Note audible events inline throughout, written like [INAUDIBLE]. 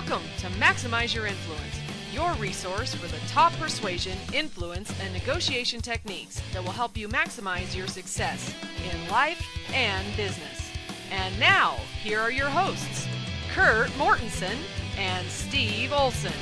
Welcome to Maximize Your Influence, your resource for the top persuasion, influence, and negotiation techniques that will help you maximize your success in life and business. And now, here are your hosts, Kurt Mortensen and Steve Olson.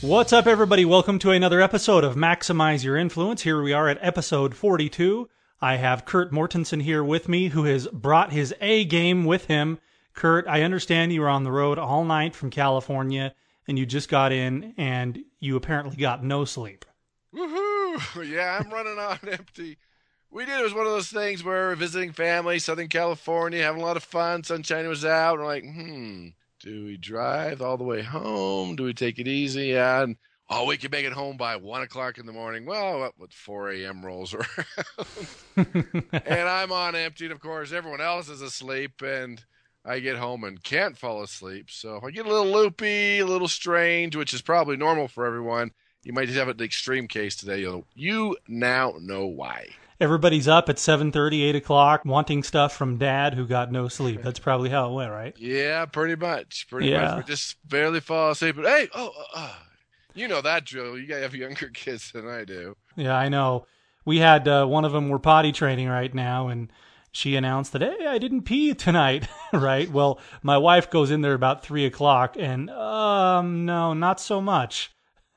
What's up, everybody? Welcome to another episode of Maximize Your Influence. Here we are at episode 42. I have Kurt Mortensen here with me, who has brought his A game with him. Kurt, I understand you were on the road all night from California and you just got in and you apparently got no sleep. Woohoo! [LAUGHS] Yeah, I'm running on [LAUGHS] empty. We did. It was one of those things where we're visiting family, Southern California, having a lot of fun. Sunshine was out. We're like, hmm, do we drive all the way home? Do we take it easy? Yeah, and oh, we can make it home by one o'clock in the morning. Well, what, what 4 a.m. rolls around, [LAUGHS] and I'm on empty, and of course everyone else is asleep, and I get home and can't fall asleep. So I get a little loopy, a little strange, which is probably normal for everyone. You might just have an extreme case today. You'll, you now know why. Everybody's up at 7.30, 8 o'clock, wanting stuff from dad who got no sleep. That's probably how it went, right? Yeah, pretty much. Pretty Yeah. much. We just barely fall asleep. But hey, oh, uh, uh, you know that drill. You have younger [LAUGHS] kids than I do. Yeah, I know. We had uh, one of them. We're potty training right now, and she announced that, "Hey, I didn't pee [LAUGHS] tonight." [LAUGHS] right? Well, my wife goes in there about three o'clock, and um, no, not so much.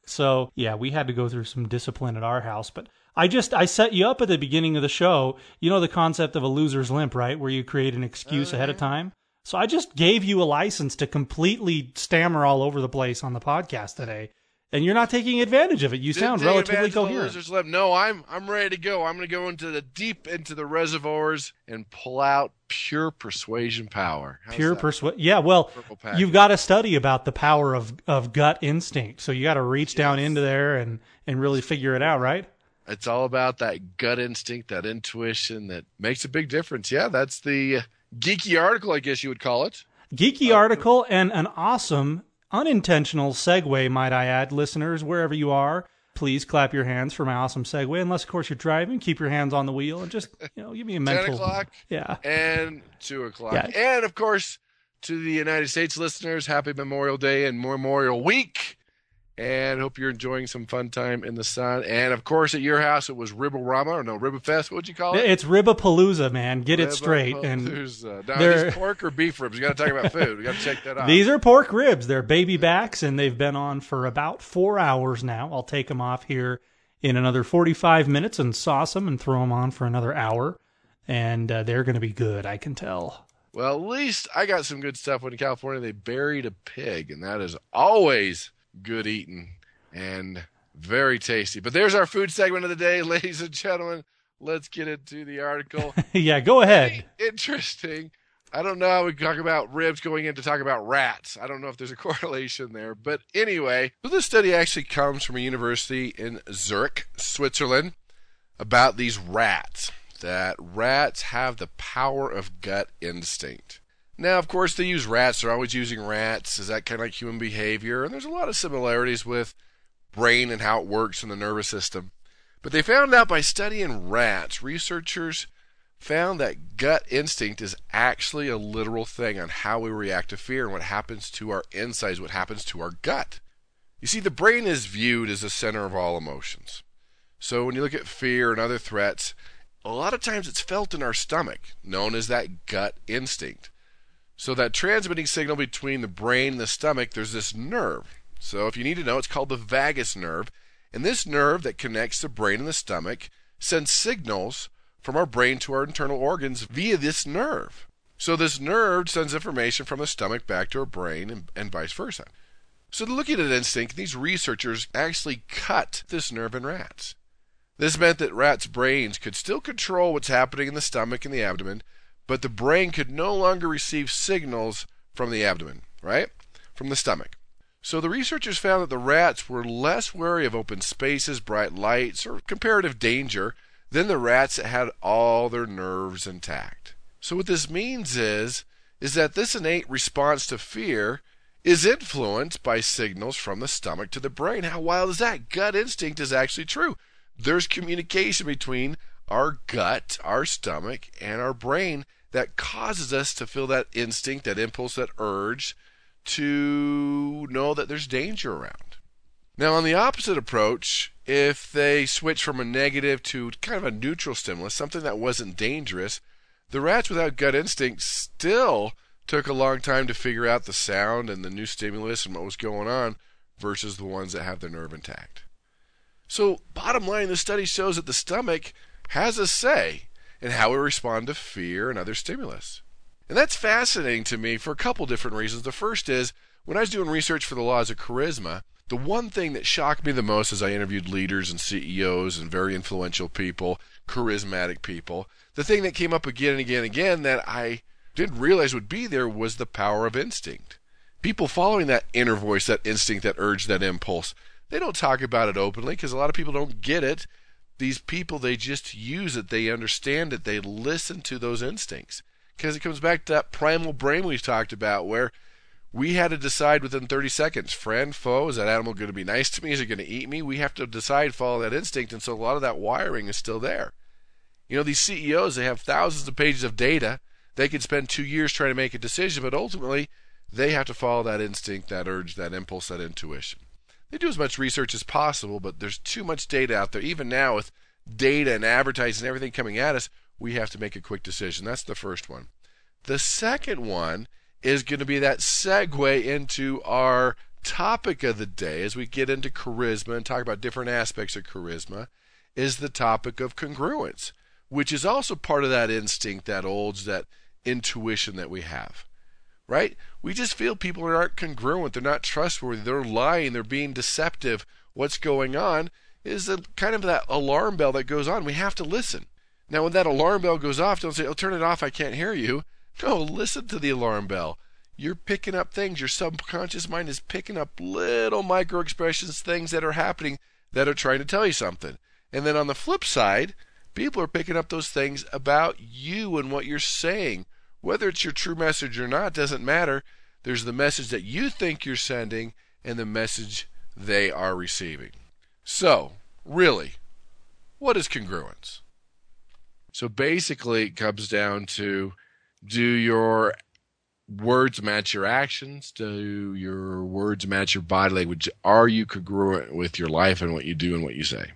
So yeah, we had to go through some discipline at our house, but. I just I set you up at the beginning of the show. You know the concept of a loser's limp, right? Where you create an excuse ahead of time. So I just gave you a license to completely stammer all over the place on the podcast today, and you're not taking advantage of it. You sound relatively coherent. No, I'm I'm ready to go. I'm going to go into the deep into the reservoirs and pull out pure persuasion power. How's Pure persuasion. Yeah, well, you've got to study about the power of, of gut instinct. So you got to reach down into there and, and really figure it out, right? It's all about that gut instinct, that intuition that makes a big difference. Yeah, that's the geeky article, I guess you would call it. Geeky uh, article and an awesome unintentional segue, might I add, listeners, wherever you are. Please clap your hands for my awesome segue. Unless, of course, you're driving, keep your hands on the wheel and just, you know, give me a mental. 10 o'clock Yeah. and 2 o'clock. Yeah. And, of course, to the United States listeners, happy Memorial Day and Memorial Week. And hope you're enjoying some fun time in the sun. And, of course, at your house, it was Ribble-Rama, or no, Ribbefest. What'd you call it? It's Ribapalooza, man. Get it straight. And Ribbapalooza. Now, these pork or beef ribs? We got to talk about food. We got to check that out. These are pork ribs. They're baby backs, and they've been on for about four hours now. I'll take them off here in another 45 minutes and sauce them and throw them on for another hour. And uh, they're going to be good, I can tell. Well, at least I got some good stuff when in California they buried a pig, and that is always good eating and very tasty. But there's our food segment of the day, [LAUGHS] ladies and gentlemen. Let's get into the article. [LAUGHS] yeah, go ahead. Interesting. I don't know how we talk about ribs going in to talk about rats. I don't know if there's a [LAUGHS] correlation there. But anyway, so this study actually comes from a university in Zurich, Switzerland, about these rats. That rats have the power of gut instinct. Now, of course, they use rats. They're always using rats. Is that kind of like human behavior? And there's a lot of similarities with brain and how it works in the nervous system. But they found out by studying rats, researchers found that gut instinct is actually a literal thing on how we react to fear and what happens to our insides, what happens to our gut. You see, the brain is viewed as the center of all emotions. So when you look at fear and other threats, a lot of times it's felt in our stomach, known as that gut instinct. So that transmitting signal between the brain and the stomach, there's this nerve. So if you need to know, it's called the vagus nerve. And this nerve that connects the brain and the stomach sends signals from our brain to our internal organs via this nerve. So this nerve sends information from the stomach back to our brain and, and vice versa. So looking at instinct, these researchers actually cut this nerve in rats. This meant that rats' brains could still control what's happening in the stomach and the abdomen, but the brain could no longer receive signals from the abdomen, right? From the stomach. So the researchers found that the rats were less wary of open spaces, bright lights, or comparative danger than the rats that had all their nerves intact. So what this means is is that this innate response to fear is influenced by signals from the stomach to the brain. How wild is that? Gut instinct is actually true. There's communication between our gut, our stomach, and our brain that causes us to feel that instinct, that impulse, that urge to know that there's danger around. Now, on the opposite approach, if they switch from a negative to kind of a neutral stimulus, something that wasn't dangerous, the rats without gut instinct still took a long time to figure out the sound and the new stimulus and what was going on versus the ones that have their nerve intact. So, bottom line, the study shows that the stomach has a say in how we respond to fear and other stimulus. And that's fascinating to me for a couple different reasons. The first is when I was doing research for the laws of charisma, the one thing that shocked me the most as I interviewed leaders and CEOs and very influential people, charismatic people, the thing that came up again and again and again that I didn't realize would be there was the power of instinct. People following that inner voice, that instinct, that urge, that impulse, they don't talk about it openly because a lot of people don't get it. These people, they just use it, they understand it, they listen to those instincts. Because it comes back to that primal brain we've talked about where we had to decide within 30 seconds friend, foe, is that animal going to be nice to me? Is it going to eat me? We have to decide, follow that instinct. And so a lot of that wiring is still there. You know, these CEOs, they have thousands of pages of data. They could spend two years trying to make a decision, but ultimately, they have to follow that instinct, that urge, that impulse, that intuition. They do as much research as possible, but there's too much data out there. Even now, with data and advertising and everything coming at us, we have to make a quick decision. That's the first one. The second one is going to be that segue into our topic of the day as we get into charisma and talk about different aspects of charisma is the topic of congruence, which is also part of that instinct, that old, that intuition that we have. Right? We just feel people aren't congruent, they're not trustworthy, they're lying, they're being deceptive. What's going on is a, kind of that alarm bell that goes on. We have to listen. Now, when that alarm bell goes off, don't say, oh, turn it off, I can't hear you. No, listen to the alarm bell. You're picking up things. Your subconscious mind is picking up little micro expressions, things that are happening that are trying to tell you something. And then on the flip side, people are picking up those things about you and what you're saying. Whether it's your true message or not doesn't matter. There's the message that you think you're sending and the message they are receiving. So, really, what is congruence? So basically, it comes down to do your words match your actions? Do your words match your body language? Are you congruent with your life and what you do and what you say?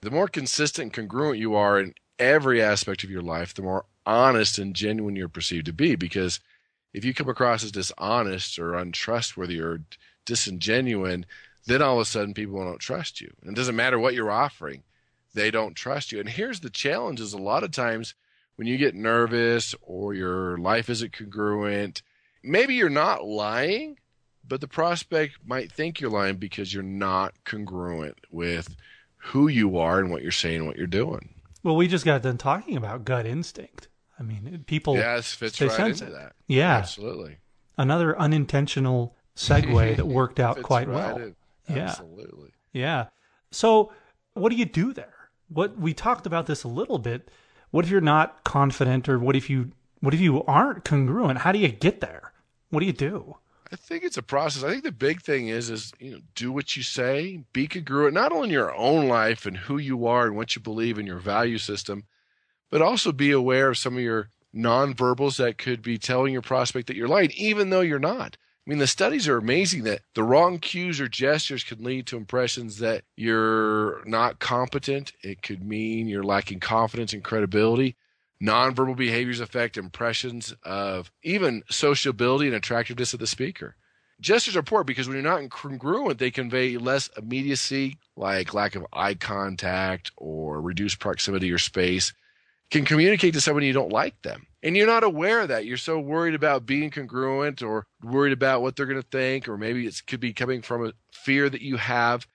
The more consistent and congruent you are in every aspect of your life, the more honest and genuine you're perceived to be. Because if you come across as dishonest or untrustworthy or disingenuine, then all of a sudden people won't trust you. And it doesn't matter what you're offering they don't trust you. And here's the challenge is a lot of times when you get nervous or your life isn't congruent, maybe you're not lying, but the prospect might think you're lying because you're not congruent with who you are and what you're saying and what you're doing. Well, we just got done talking about gut instinct. I mean, people yes, fits right into it. that. Yeah, absolutely. Another unintentional segue [LAUGHS] that worked out quite right well. In. Absolutely. Yeah. Yeah. So, what do you do there? what we talked about this a little bit. What if you're not confident, or what if you what if you aren't congruent? How do you get there? What do you do? I think it's a process. I think the big thing is is you know do what you say, be congruent not only in your own life and who you are and what you believe in your value system, but also be aware of some of your nonverbals that could be telling your prospect that you're lying, even though you're not. I mean, the studies are amazing that the wrong cues or gestures can lead to impressions that you're not competent. It could mean you're lacking confidence and credibility. Nonverbal behaviors affect impressions of even sociability and attractiveness of the speaker. Gestures are poor because when you're not congruent, they convey less immediacy, like lack of eye contact or reduced proximity or space can communicate to someone you don't like them. And you're not aware of that. You're so worried about being congruent or worried about what they're going to think, or maybe it could be coming from a fear that you have.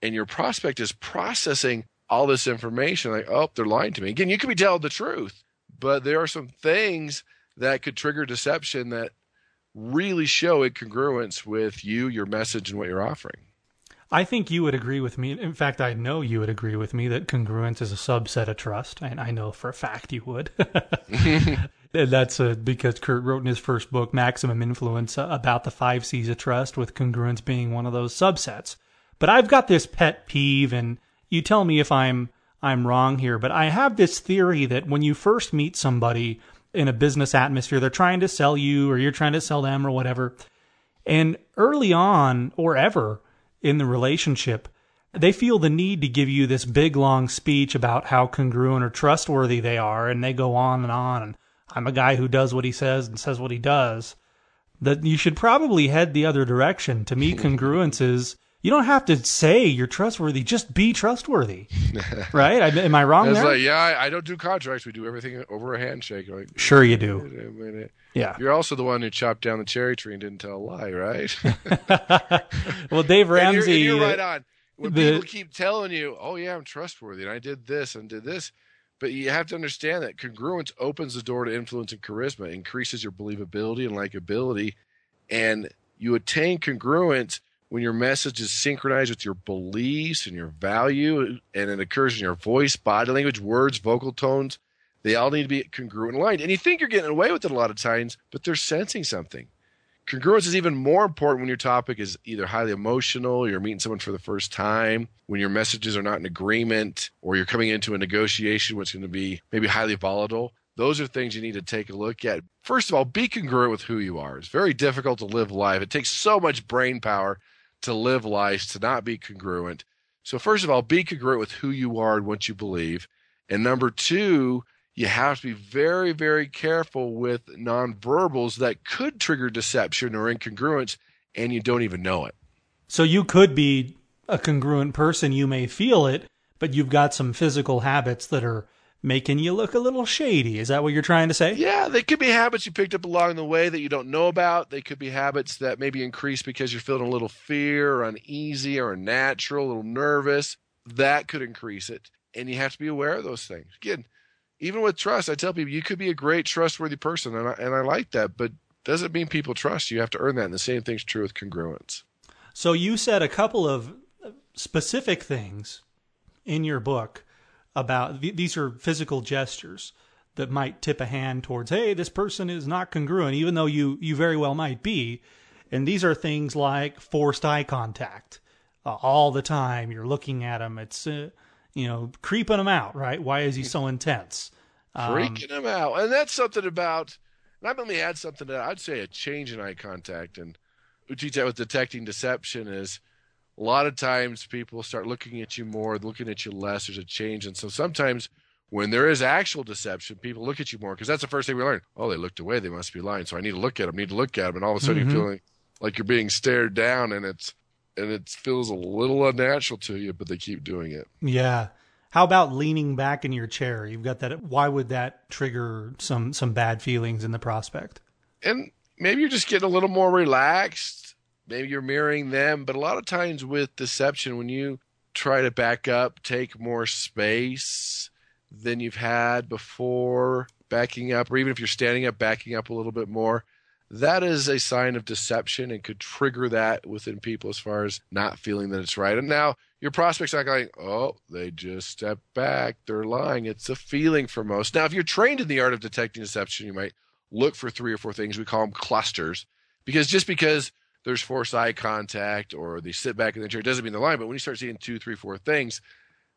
And your prospect is processing all this information like, oh, they're lying to me. Again, you could be telling the truth, but there are some things that could trigger deception that really show incongruence with you, your message, and what you're offering. I think you would agree with me. In fact, I know you would agree with me that congruence is a subset of trust, and I know for a fact you would. [LAUGHS] and that's uh, because Kurt wrote in his first book, Maximum Influence, uh, about the five C's of trust, with congruence being one of those subsets. But I've got this pet peeve, and you tell me if I'm I'm wrong here, but I have this theory that when you first meet somebody in a business atmosphere, they're trying to sell you or you're trying to sell them or whatever. And early on or ever in the relationship, they feel the need to give you this big long speech about how congruent or trustworthy they are. And they go on and on. And I'm a guy who does what he says and says what he does. That you should probably head the other direction. To me, [LAUGHS] congruence is you don't have to say you're trustworthy. Just be trustworthy, [LAUGHS] right? I, am I wrong there? like, yeah, I, I don't do contracts. We do everything over a handshake. Like, sure, you do. wait a minute. Yeah. You're also the one who chopped down the cherry tree and didn't tell a lie, right? [LAUGHS] well, Dave [LAUGHS] And you're- Ramsey. and you're, right on. When the- people keep telling you, "Oh yeah, I'm trustworthy, and I did this and did this," but you have to understand that congruence opens the door to influence and charisma, increases your believability and likability, and you attain congruence when your message is synchronized with your beliefs and your value, and it occurs in your voice, body language, words, vocal tones. They all need to be congruent and aligned. And you think you're getting away with it a lot of times, but they're sensing something. Congruence is even more important when your topic is either highly emotional, you're meeting someone for the first time, when your messages are not in agreement, or you're coming into a negotiation which is going to be maybe highly volatile. Those are things you need to take a look at. First of all, be congruent with who you are. It's very difficult to live life. It takes so much brain power to live life to not be congruent. So, first of all, be congruent with who you are and what you believe. And number two, you have to be very, very careful with nonverbals that could trigger deception or incongruence, and you don't even know it. So you could be a congruent person, you may feel it, but you've got some physical habits that are making you look a little shady. Is that what you're trying to say? Yeah, they could be habits you picked up along the way that you don't know about. They could be habits that maybe increase because you're feeling a little fear or uneasy or unnatural, a little nervous. That could increase it. And you have to be aware of those things. Again, even with trust, I tell people you could be a great, trustworthy person, and I, and I like that, but doesn't mean people trust you. You have to earn that. And the same thing's true with congruence. So you said a couple of specific things in your book about th- these are physical gestures that might tip a hand towards hey this person is not congruent even though you you very well might be and these are things like forced eye contact uh, all the time you're looking at them it's uh, you know creeping them out right why is he so intense Um, freaking them out. And that's something about, and I'm going to add something to that. I'd say a change in eye contact. And that with detecting deception is a lot of times people start looking at you more, looking at you less. There's a change. And so sometimes when there is actual deception, people look at you more because that's the first thing we learn. Oh, they looked away. They must be lying. So I need to look at them, need to look at them. And all of a sudden Mhm. you're feeling like you're being stared down and it's, and it feels a little unnatural to you, but they keep doing it. Yeah. How about leaning back in your chair? You've got that. Why would that trigger some some bad feelings in the prospect? and maybe you're just getting a little more relaxed. Maybe you're mirroring them, but a lot of times with deception, when you try to back up, take more space than you've had before, backing up, or even if you're standing up, backing up a little bit more, that is a sign of deception and could trigger that within people as far as not feeling that it's right. And now your prospects are going, oh, they just stepped back. They're lying. It's a feeling for most. Now, if you're trained in the art of detecting deception, you might look for three or four things. We call them clusters because just because there's forced eye contact or they sit back in the chair It doesn't mean they're lying. But when you start seeing two, three, four things,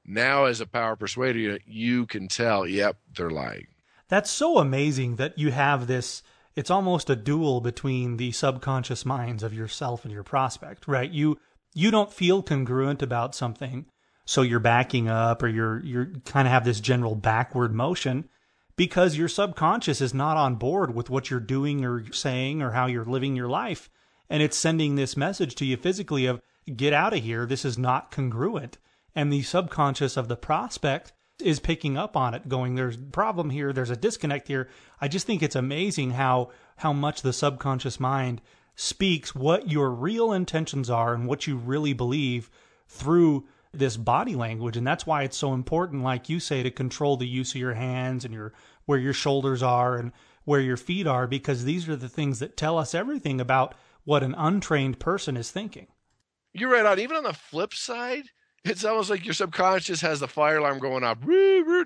now as a power persuader, you, you can tell, yep, they're lying. That's so amazing that you have this. It's almost a duel between the subconscious minds of yourself and your prospect, right? You you don't feel congruent about something, so you're backing up or you're you're kind of have this general backward motion because your subconscious is not on board with what you're doing or saying or how you're living your life, and it's sending this message to you physically of get out of here. This is not congruent, and the subconscious of the prospect is picking up on it going there's a problem here. There's a disconnect here. I just think it's amazing how how much the subconscious mind speaks what your real intentions are and what you really believe through this body language. And that's why it's so important like you say to control the use of your hands and your where your shoulders are and where your feet are because these are the things that tell us everything about what an untrained person is thinking You're right on. Even on the flip side, it's almost like your subconscious has the fire alarm going off.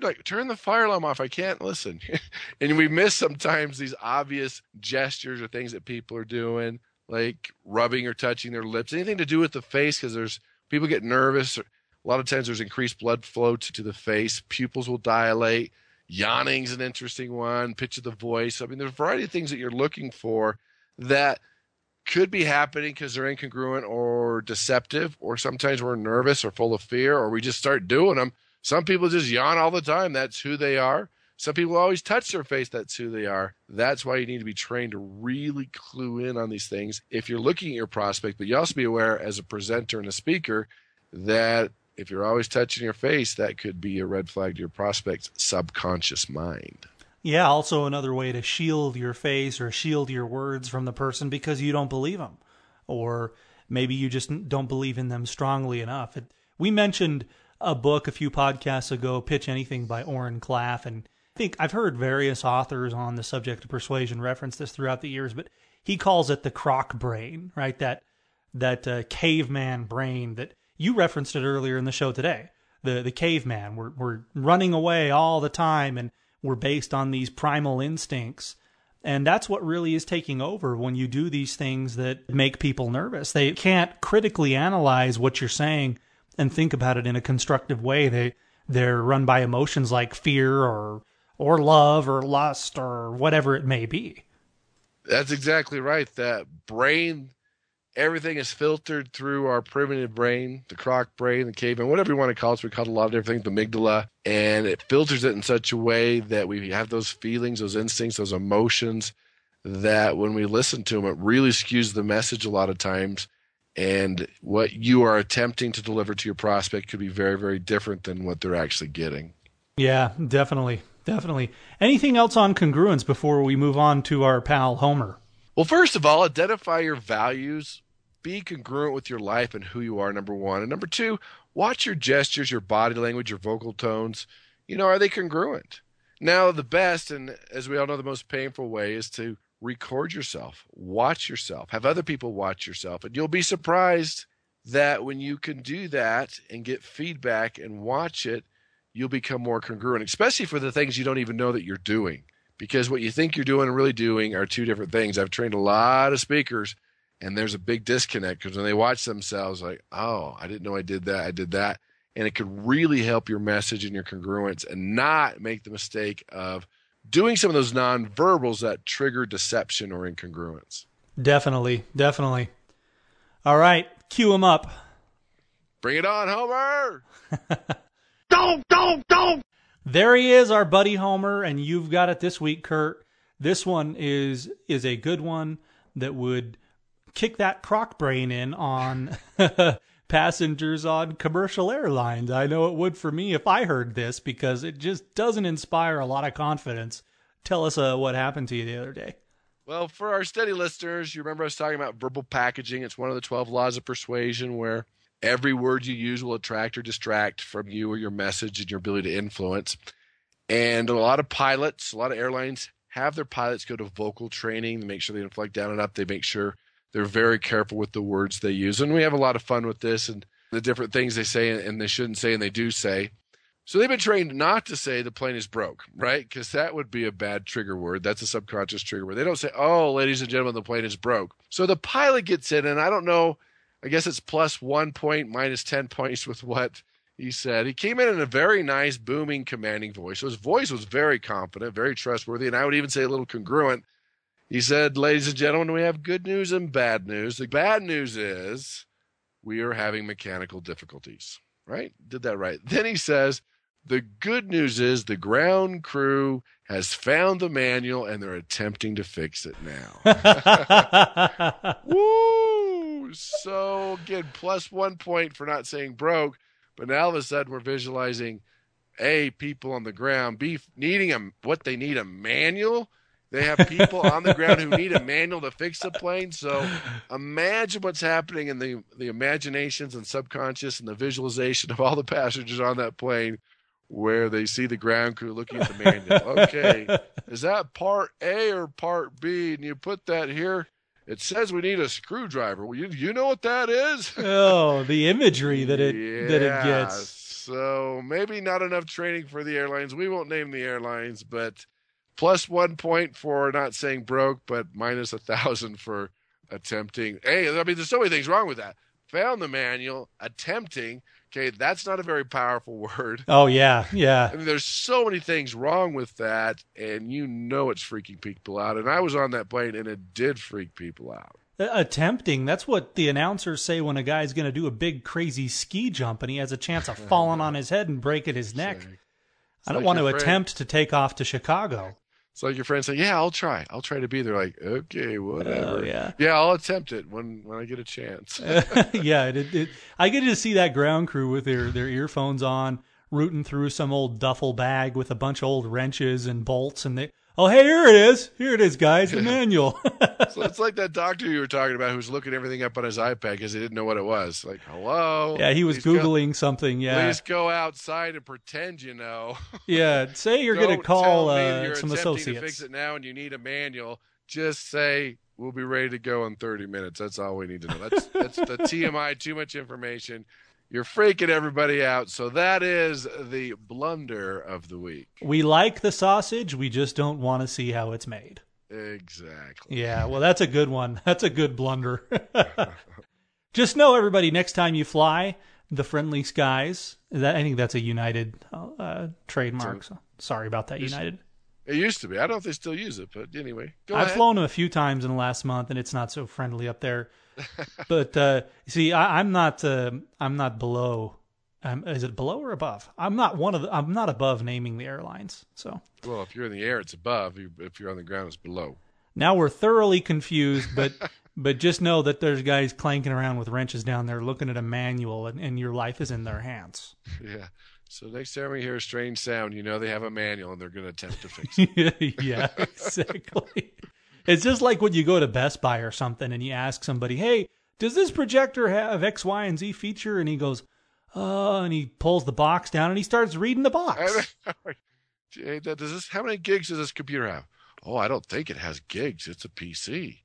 Like turn the fire alarm off. I can't listen. [LAUGHS] and we miss sometimes these obvious gestures or things that people are doing, like rubbing or touching their lips, anything to do with the face, because there's people get nervous. Or, a A lot of times there's increased blood flow to, to the face, pupils will dilate. Yawning's an interesting one, pitch of the voice. I mean, there's a variety of things that you're looking for that could be happening because they're incongruent or deceptive, or sometimes we're nervous or full of fear, or we just start doing them. Some people just yawn all the time. That's who they are. Some people always touch their face. That's who they are. That's why you need to be trained to really clue in on these things if you're looking at your prospect. But you also be aware as a presenter and a speaker that if you're always touching your face, that could be a red flag to your prospect's subconscious mind. Yeah, also another way to shield your face or shield your words from the person because you don't believe them. Or maybe you just don't believe in them strongly enough. It, we mentioned a book a few podcasts ago, Pitch Anything by Oren Klaff, and I think I've heard various authors on the subject of persuasion reference this throughout the years, but he calls it the croc brain, right? That that uh, caveman brain that you referenced it earlier in the show today. The the caveman. We're we're running away all the time and we're based on these primal instincts. And that's what really is taking over when you do these things that make people nervous. They can't critically analyze what you're saying and think about it in a constructive way. They they're run by emotions like fear or or love or lust or whatever it may be. That's exactly right. That brain everything is filtered through our primitive brain, the croc brain, the caveman, whatever you want to call it. So we call it a lot of different things, the amygdala, and it filters it in such a way that we have those feelings, those instincts, those emotions that when we listen to them, it really skews the message a lot of times. And what you are attempting to deliver to your prospect could be very, very different than what they're actually getting. Yeah, definitely. Definitely. Anything else on congruence before we move on to our pal Homer? Well, first of all, identify your values be congruent with your life and who you are, number one. And number two, watch your gestures, your body language, your vocal tones. You know, are they congruent? Now, the best, and as we all know, the most painful way is to record yourself, watch yourself, have other people watch yourself. And you'll be surprised that when you can do that and get feedback and watch it, you'll become more congruent, especially for the things you don't even know that you're doing. Because what you think you're doing and really doing are two different things. I've trained a lot of speakers and there's a big disconnect because when they watch themselves like oh i didn't know i did that i did that and it could really help your message and your congruence and not make the mistake of doing some of those nonverbals that trigger deception or incongruence. Definitely definitely. All right cue them up. Bring it on homer! [LAUGHS] Don't don't don't! There he is our buddy homer and you've got it this week kurt. This one is is a good one that would kick that croc brain in on [LAUGHS] passengers on commercial airlines. I know it would for me if I heard this because it just doesn't inspire a lot of confidence. Tell us uh, what happened to you the other day. Well, for our steady listeners, you remember I was talking about verbal packaging. It's one of the 12 laws of persuasion where every word you use will attract or distract from you or your message and your ability to influence. And a lot of pilots, a lot of airlines have their pilots go to vocal training to make sure they don't down and up. They make sure they're very careful with the words they use. And we have a lot of fun with this and the different things they say and they shouldn't say and they do say. So they've been trained not to say the plane is broke, right? Because that would be a bad trigger word. That's a subconscious trigger word. They don't say, oh, ladies and gentlemen, the plane is broke. So the pilot gets in, and I don't know, I guess it's plus one point, minus 10 points with what he said. He came in in a very nice, booming, commanding voice. So his voice was very confident, very trustworthy, and I would even say a little congruent he said, Ladies and gentlemen, we have good news and bad news. The bad news is we are having mechanical difficulties, right? Did that right. Then he says, The good news is the ground crew has found the manual and they're attempting to fix it now. [LAUGHS] [LAUGHS] Woo! So, again, plus one point for not saying broke, but now all of a sudden we're visualizing A, people on the ground, B, needing a, what they need a manual they have people on the ground who need a manual to fix the plane. So imagine what's happening in the, the imaginations and subconscious and the visualization of all the passengers on that plane where they see the ground crew looking at the manual. Okay, is that part A or part B? And you put that here. It says we need a screwdriver. Well, you you know what that is? oh, the imagery that it yeah, that it gets. So maybe not enough training for the airlines. We won't name the airlines, but plus one point for not saying broke, but minus a thousand [LAUGHS] for attempting. Hey, I mean, there's so many things wrong with that. found the manual, attempting. Okay, that's not a very powerful [LAUGHS] word. Oh yeah, yeah. I mean, there's so many things wrong with that, and you know it's freaking people out. And I was on that plane, and it did freak people out. Uh, Attempting, that's what the announcers say when a guy's going to do a big crazy ski jump and he has a chance of [LAUGHS] falling on his head and breaking his neck. I don't like want to friend- attempt to take off to Chicago. It's like your friend saying, "Yeah, I'll try. I'll try to be there." Like, okay, oh, whatever. Oh, yeah. yeah, I'll attempt it when when I get a chance. [LAUGHS] yeah, it, it, it, I get to see that ground crew with their, their earphones on, rooting through some old duffel bag with a bunch of old wrenches and bolts, and they, oh, hey, here it is. Here it is, guys, the manual. [LAUGHS] so it's like that doctor you were talking about who's looking everything up on his iPad because he didn't know what it was. Like, hello. yeah, he was Please go- Googling something. Yeah. Please go outside and pretend you know. [LAUGHS] Yeah, say you're going to call uh, you're some attempting to associates. fix it now and you need a manual. Just say we'll be ready to go in 30 minutes. That's all we need to know. That's that's the TMI. Too much information. You're freaking everybody out. So that is the blunder of the week. We like the sausage, we just don't want to see how it's made. Exactly. Yeah, well, that's a good one. [LAUGHS] That's a good blunder. [LAUGHS] just know, everybody, next time you fly the friendly skies, that I think that's a United uh, trademark. So sorry about that, United. It used to be. I don't know if they still use it, but anyway, go I've ahead. flown them a few times in the last month, and it's not so friendly up there. [LAUGHS] but uh, see, I, I'm not. Uh, I'm not below. Um, is it below or above? I'm not one of the. I'm not above naming the airlines. So Well, if you're in the air, it's above. If you're on the ground, it's below. now we're thoroughly confused. But [LAUGHS] but just know that there's guys clanking around with wrenches down there, looking at a manual, and, and your life is in their hands. Yeah. So next time we hear a strange sound, you know they have a manual and they're going to attempt to fix [LAUGHS] it. yeah, exactly. It's just like when you go to Best Buy or something and you ask somebody, "Hey, does this projector have X, Y, and Z feature?" And he goes, "Uh," and he pulls the box down and he starts reading the box. [LAUGHS] Does this? How many gigs does this computer have? Oh, I don't think it has gigs. It's a PC.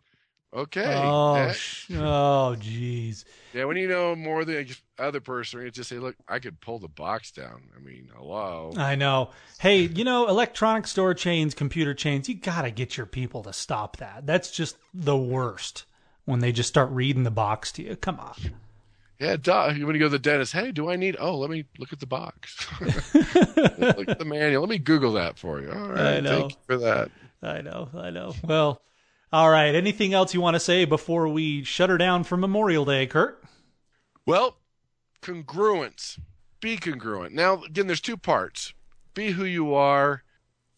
Okay. Oh, sh- oh, jeez. Yeah, when you know more than other person, you just say, "Look, I could pull the box down." I mean, hello. I know. Hey, you know, electronic store chains, computer chains, you got to get your people to stop that. That's just the worst when they just start reading the box to you. Come on. Yeah, duh. You want to go to the dentist, hey, do I need? Oh, let me look at the box. [LAUGHS] look at the manual. Let me Google that for you. All right, I know. thank you for that. I know, I know. Well, all right. Anything else you want to say before we shut her down for Memorial Day, Kurt? Well, congruence. Be congruent. Now, again, there's two parts. Be who you are,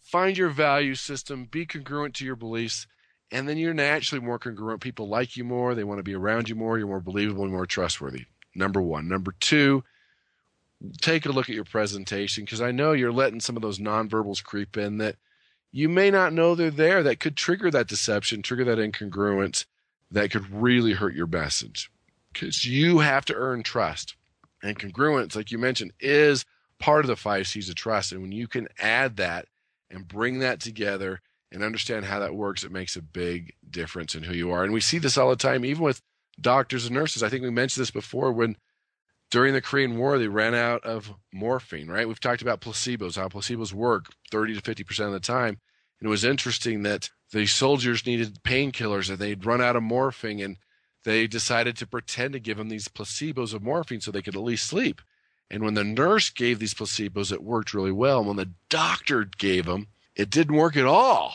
find your value system, be congruent to your beliefs, and then you're naturally more congruent. People like you more, they want to be around you more, you're more believable and more trustworthy. Number one. Number two, take a look at your presentation because I know you're letting some of those nonverbals creep in that you may not know they're there that could trigger that deception, trigger that incongruence that could really hurt your message because you have to earn trust. And congruence, like you mentioned, is part of the five C's of trust. And when you can add that and bring that together and understand how that works, it makes a big difference in who you are. And we see this all the time, even with doctors and nurses. I think we mentioned this before when during the Korean War, they ran out of morphine, right? We've talked about placebos, how placebos work 30 to 50% of the time. And it was interesting that the soldiers needed painkillers and they'd run out of morphine and they decided to pretend to give them these placebos of morphine so they could at least sleep. And when the nurse gave these placebos, it worked really well. And when the doctor gave them, it didn't work at all.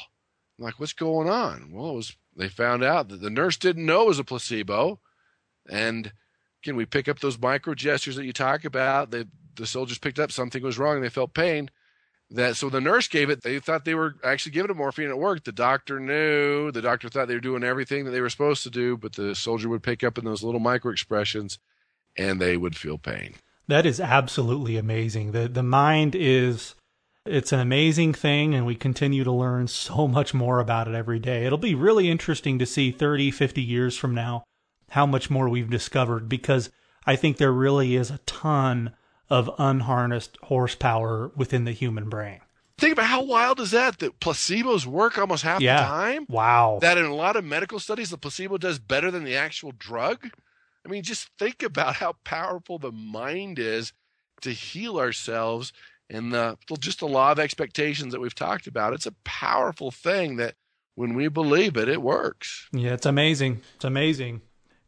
I'm like, what's going on? Well, it was, they found out that the nurse didn't know it was a placebo. And again, we pick up those micro gestures that you talk about. They, the soldiers picked up something was wrong and they felt pain. That so the nurse gave it. They thought they were actually giving it morphine. and It worked. The doctor knew. The doctor thought they were doing everything that they were supposed to do, but the soldier would pick up in those little micro expressions, and they would feel pain. That is absolutely amazing. The the mind is it's an amazing thing and we continue to learn so much more about it every day. It'll be really interesting to see 30, 50 years from now how much more we've discovered because I think there really is a ton of unharnessed horsepower within the human brain. Think about how wild is that? That placebos work almost half Yeah. the time. Wow. That in a lot of medical studies, the placebo does better than the actual drug. I mean, just think about how powerful the mind is to heal ourselves and the just the law of expectations that we've talked about. It's a powerful thing that when we believe it, it works. Yeah, it's amazing. It's amazing.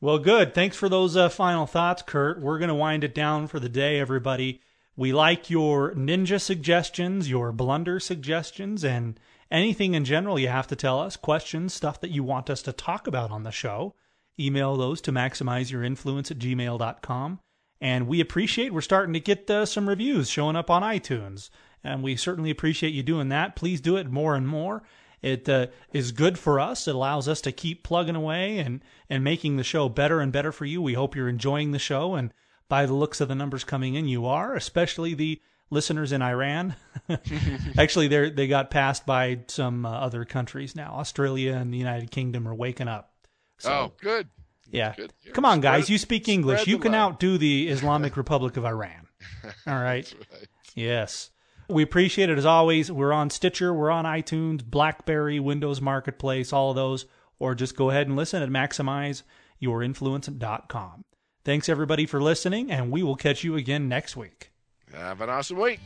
Well, good. Thanks for those uh, final thoughts, Kurt. We're going to wind it down for the day, everybody. We like your ninja suggestions, your blunder suggestions, and anything in general you have to tell us, questions, stuff that you want us to talk about on the show. Email those to maximizeyourinfluence at gmail.com. And we appreciate, we're starting to get uh, some reviews showing up on iTunes. And we certainly appreciate you doing that. Please do it more and more. It uh, is good for us. It allows us to keep plugging away and, and making the show better and better for you. We hope you're enjoying the show. And by the looks of the numbers coming in, you are, especially the listeners in Iran. [LAUGHS] Actually, they they got passed by some uh, other countries now. Australia and the United Kingdom are waking up. So, oh, good. Yeah. Good. Come on, guys. Spread- You speak English. You can love. outdo the Islamic [LAUGHS] Republic of Iran. [LAUGHS] All right. Right. Yes. We appreciate it as always. We're on Stitcher, we're on iTunes, Blackberry, Windows Marketplace, all of those. Or just go ahead and listen at maximizeyourinfluence.com. Thanks everybody for listening, and we will catch you again next week. Have an awesome week.